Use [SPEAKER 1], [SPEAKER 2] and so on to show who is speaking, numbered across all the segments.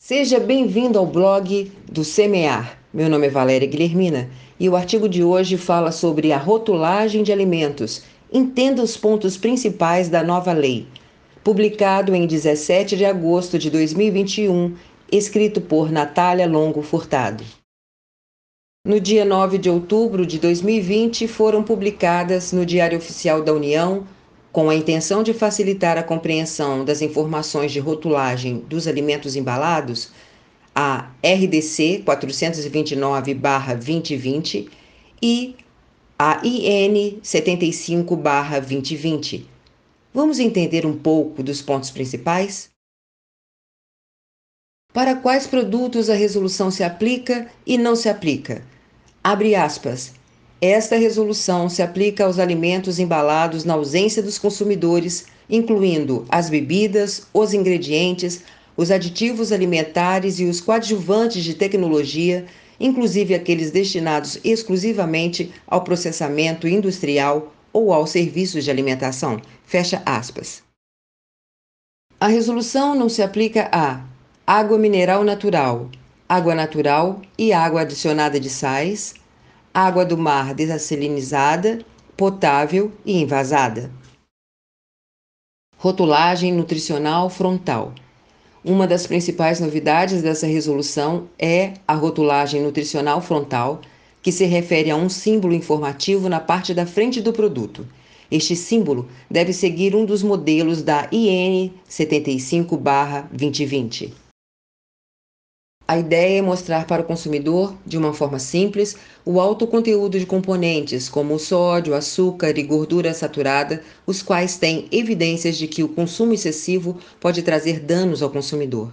[SPEAKER 1] Seja bem-vindo ao blog do Semear. Meu nome é Valéria Guilhermina e o artigo de hoje fala sobre a rotulagem de alimentos. Entenda os pontos principais da nova lei. Publicado em 17 de agosto de 2021, escrito por Natália Longo Furtado. No dia 9 de outubro de 2020, foram publicadas no Diário Oficial da União com a intenção de facilitar a compreensão das informações de rotulagem dos alimentos embalados, a RDC 429-2020 e a IN 75-2020. Vamos entender um pouco dos pontos principais? Para quais produtos a resolução se aplica e não se aplica? Abre aspas. Esta resolução se aplica aos alimentos embalados na ausência dos consumidores, incluindo as bebidas, os ingredientes, os aditivos alimentares e os coadjuvantes de tecnologia, inclusive aqueles destinados exclusivamente ao processamento industrial ou aos serviços de alimentação. Fecha aspas. A resolução não se aplica a água mineral natural, água natural e água adicionada de sais, água do mar desalinizada, potável e envasada. Rotulagem nutricional frontal. Uma das principais novidades dessa resolução é a rotulagem nutricional frontal, que se refere a um símbolo informativo na parte da frente do produto. Este símbolo deve seguir um dos modelos da IN 75/2020. A ideia é mostrar para o consumidor, de uma forma simples, o alto conteúdo de componentes como sódio, açúcar e gordura saturada, os quais têm evidências de que o consumo excessivo pode trazer danos ao consumidor.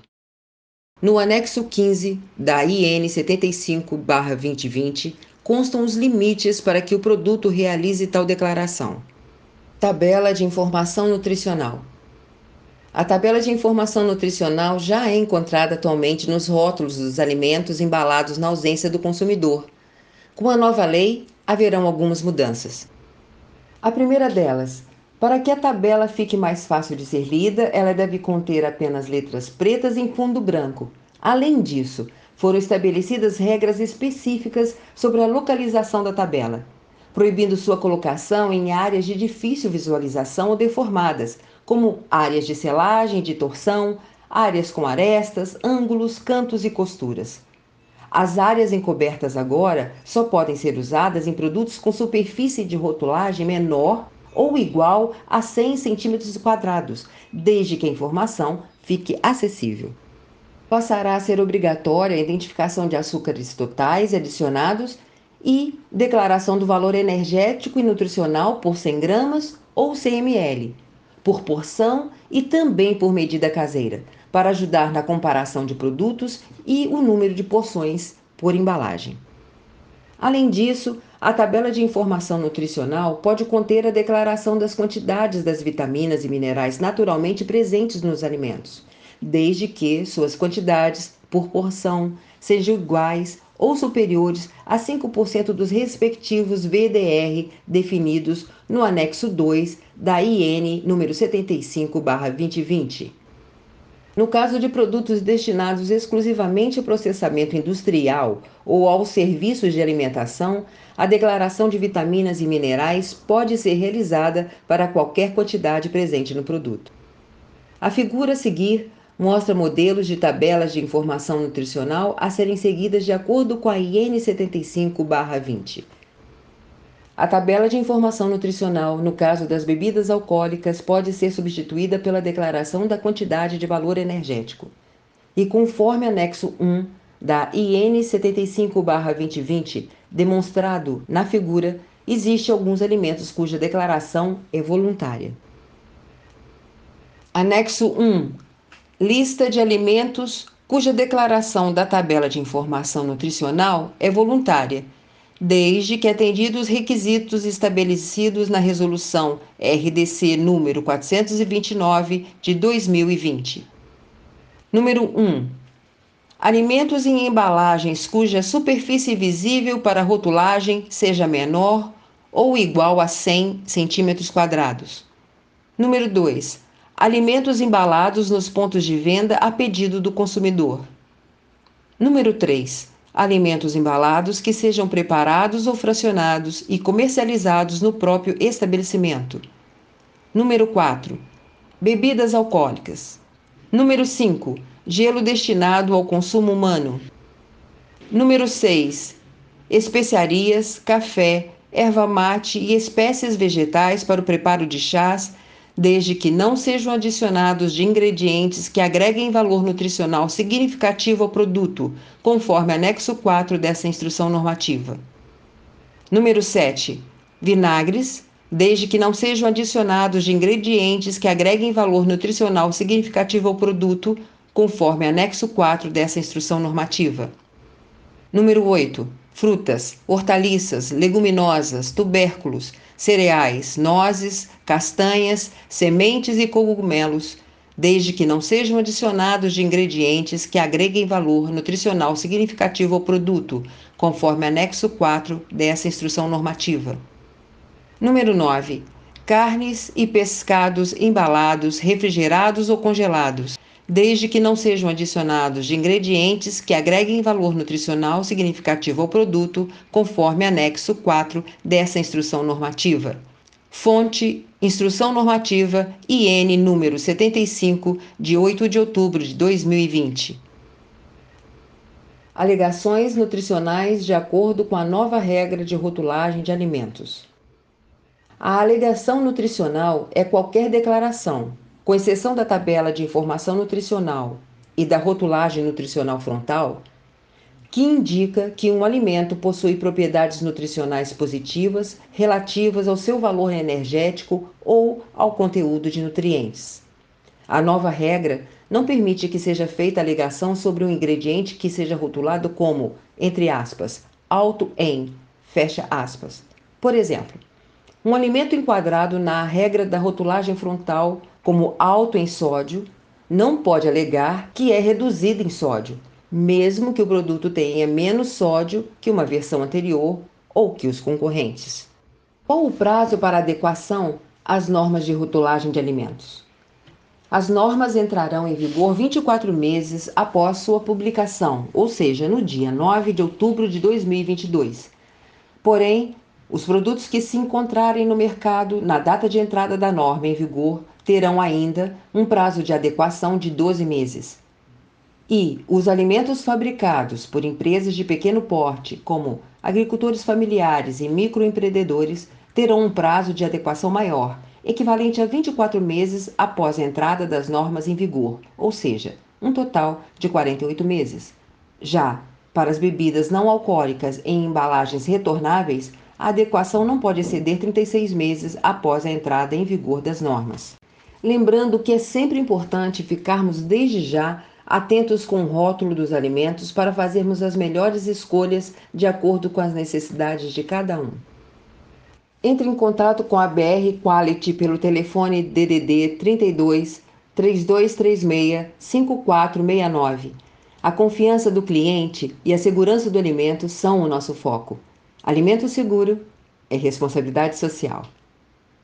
[SPEAKER 1] No anexo 15 da IN 75/2020 constam os limites para que o produto realize tal declaração. Tabela de informação nutricional. A tabela de informação nutricional já é encontrada atualmente nos rótulos dos alimentos embalados na ausência do consumidor. Com a nova lei, haverão algumas mudanças. A primeira delas, para que a tabela fique mais fácil de ser lida, ela deve conter apenas letras pretas em fundo branco. Além disso, foram estabelecidas regras específicas sobre a localização da tabela, proibindo sua colocação em áreas de difícil visualização ou deformadas, como áreas de selagem, de torção, áreas com arestas, ângulos, cantos e costuras. As áreas encobertas agora só podem ser usadas em produtos com superfície de rotulagem menor ou igual a 100 centímetros quadrados, desde que a informação fique acessível. Passará a ser obrigatória a identificação de açúcares totais adicionados e declaração do valor energético e nutricional por 100 gramas ou 100 ml, por porção e também por medida caseira, para ajudar na comparação de produtos e o número de porções por embalagem. Além disso, a tabela de informação nutricional pode conter a declaração das quantidades das vitaminas e minerais naturalmente presentes nos alimentos, desde que suas quantidades por porção sejam iguais ou superiores a 5% dos respectivos VDR definidos no anexo 2 da IN número 75/2020. No caso de produtos destinados exclusivamente ao processamento industrial ou aos serviços de alimentação, a declaração de vitaminas e minerais pode ser realizada para qualquer quantidade presente no produto. A figura a seguir mostra modelos de tabelas de informação nutricional a serem seguidas de acordo com a IN 75/20. A tabela de informação nutricional, no caso das bebidas alcoólicas, pode ser substituída pela declaração da quantidade de valor energético. E conforme anexo 1 da IN 75/2020, demonstrado na figura, existem alguns alimentos cuja declaração é voluntária. Anexo 1 Lista de alimentos cuja declaração da tabela de informação nutricional é voluntária, desde que atendidos os requisitos estabelecidos na resolução RDC número 429 de 2020. Número 1. Alimentos em embalagens cuja superfície visível para rotulagem seja menor ou igual a 100 centímetros quadrados. Número 2 alimentos embalados nos pontos de venda a pedido do consumidor. Número 3. Alimentos embalados que sejam preparados ou fracionados e comercializados no próprio estabelecimento. Número 4. Bebidas alcoólicas. Número 5. Gelo destinado ao consumo humano. Número 6. Especiarias, café, erva mate e espécies vegetais para o preparo de chás, desde que não sejam adicionados de ingredientes que agreguem valor nutricional significativo ao produto, conforme anexo 4 dessa instrução normativa. Número 7. Vinagres, desde que não sejam adicionados de ingredientes que agreguem valor nutricional significativo ao produto, conforme anexo 4 dessa instrução normativa. Número 8. Frutas, hortaliças, leguminosas, tubérculos, cereais, nozes, castanhas, sementes e cogumelos, desde que não sejam adicionados de ingredientes que agreguem valor nutricional significativo ao produto, conforme anexo 4 dessa instrução normativa. Número 9. Carnes e pescados embalados, refrigerados ou congelados, desde que não sejam adicionados de ingredientes que agreguem valor nutricional significativo ao produto, conforme anexo 4 dessa instrução normativa. Fonte: Instrução Normativa IN número 75, de 8 de outubro de 2020. Alegações nutricionais de acordo com a nova regra de rotulagem de alimentos. A alegação nutricional é qualquer declaração, com exceção da tabela de informação nutricional e da rotulagem nutricional frontal, que indica que um alimento possui propriedades nutricionais positivas relativas ao seu valor energético ou ao conteúdo de nutrientes. A nova regra não permite que seja feita alegação sobre um ingrediente que seja rotulado como, entre aspas, alto em, fecha aspas. Por exemplo, um alimento enquadrado na regra da rotulagem frontal como alto em sódio não pode alegar que é reduzido em sódio, mesmo que o produto tenha menos sódio que uma versão anterior ou que os concorrentes. Qual o prazo para adequação às normas de rotulagem de alimentos? As normas entrarão em vigor 24 meses após sua publicação, ou seja, no dia 9 de outubro de 2022. Porém, os produtos que se encontrarem no mercado na data de entrada da norma em vigor terão ainda um prazo de adequação de 12 meses. E os alimentos fabricados por empresas de pequeno porte, como agricultores familiares e microempreendedores, terão um prazo de adequação maior, equivalente a 24 meses após a entrada das normas em vigor, ou seja, um total de 48 meses. Já para as bebidas não alcoólicas em embalagens retornáveis, a adequação não pode exceder 36 meses após a entrada em vigor das normas. Lembrando que é sempre importante ficarmos desde já atentos com o rótulo dos alimentos para fazermos as melhores escolhas de acordo com as necessidades de cada um. Entre em contato com a BR Quality pelo telefone DDD 32 3236 5469. A confiança do cliente e a segurança do alimento são o nosso foco. Alimento seguro é responsabilidade social.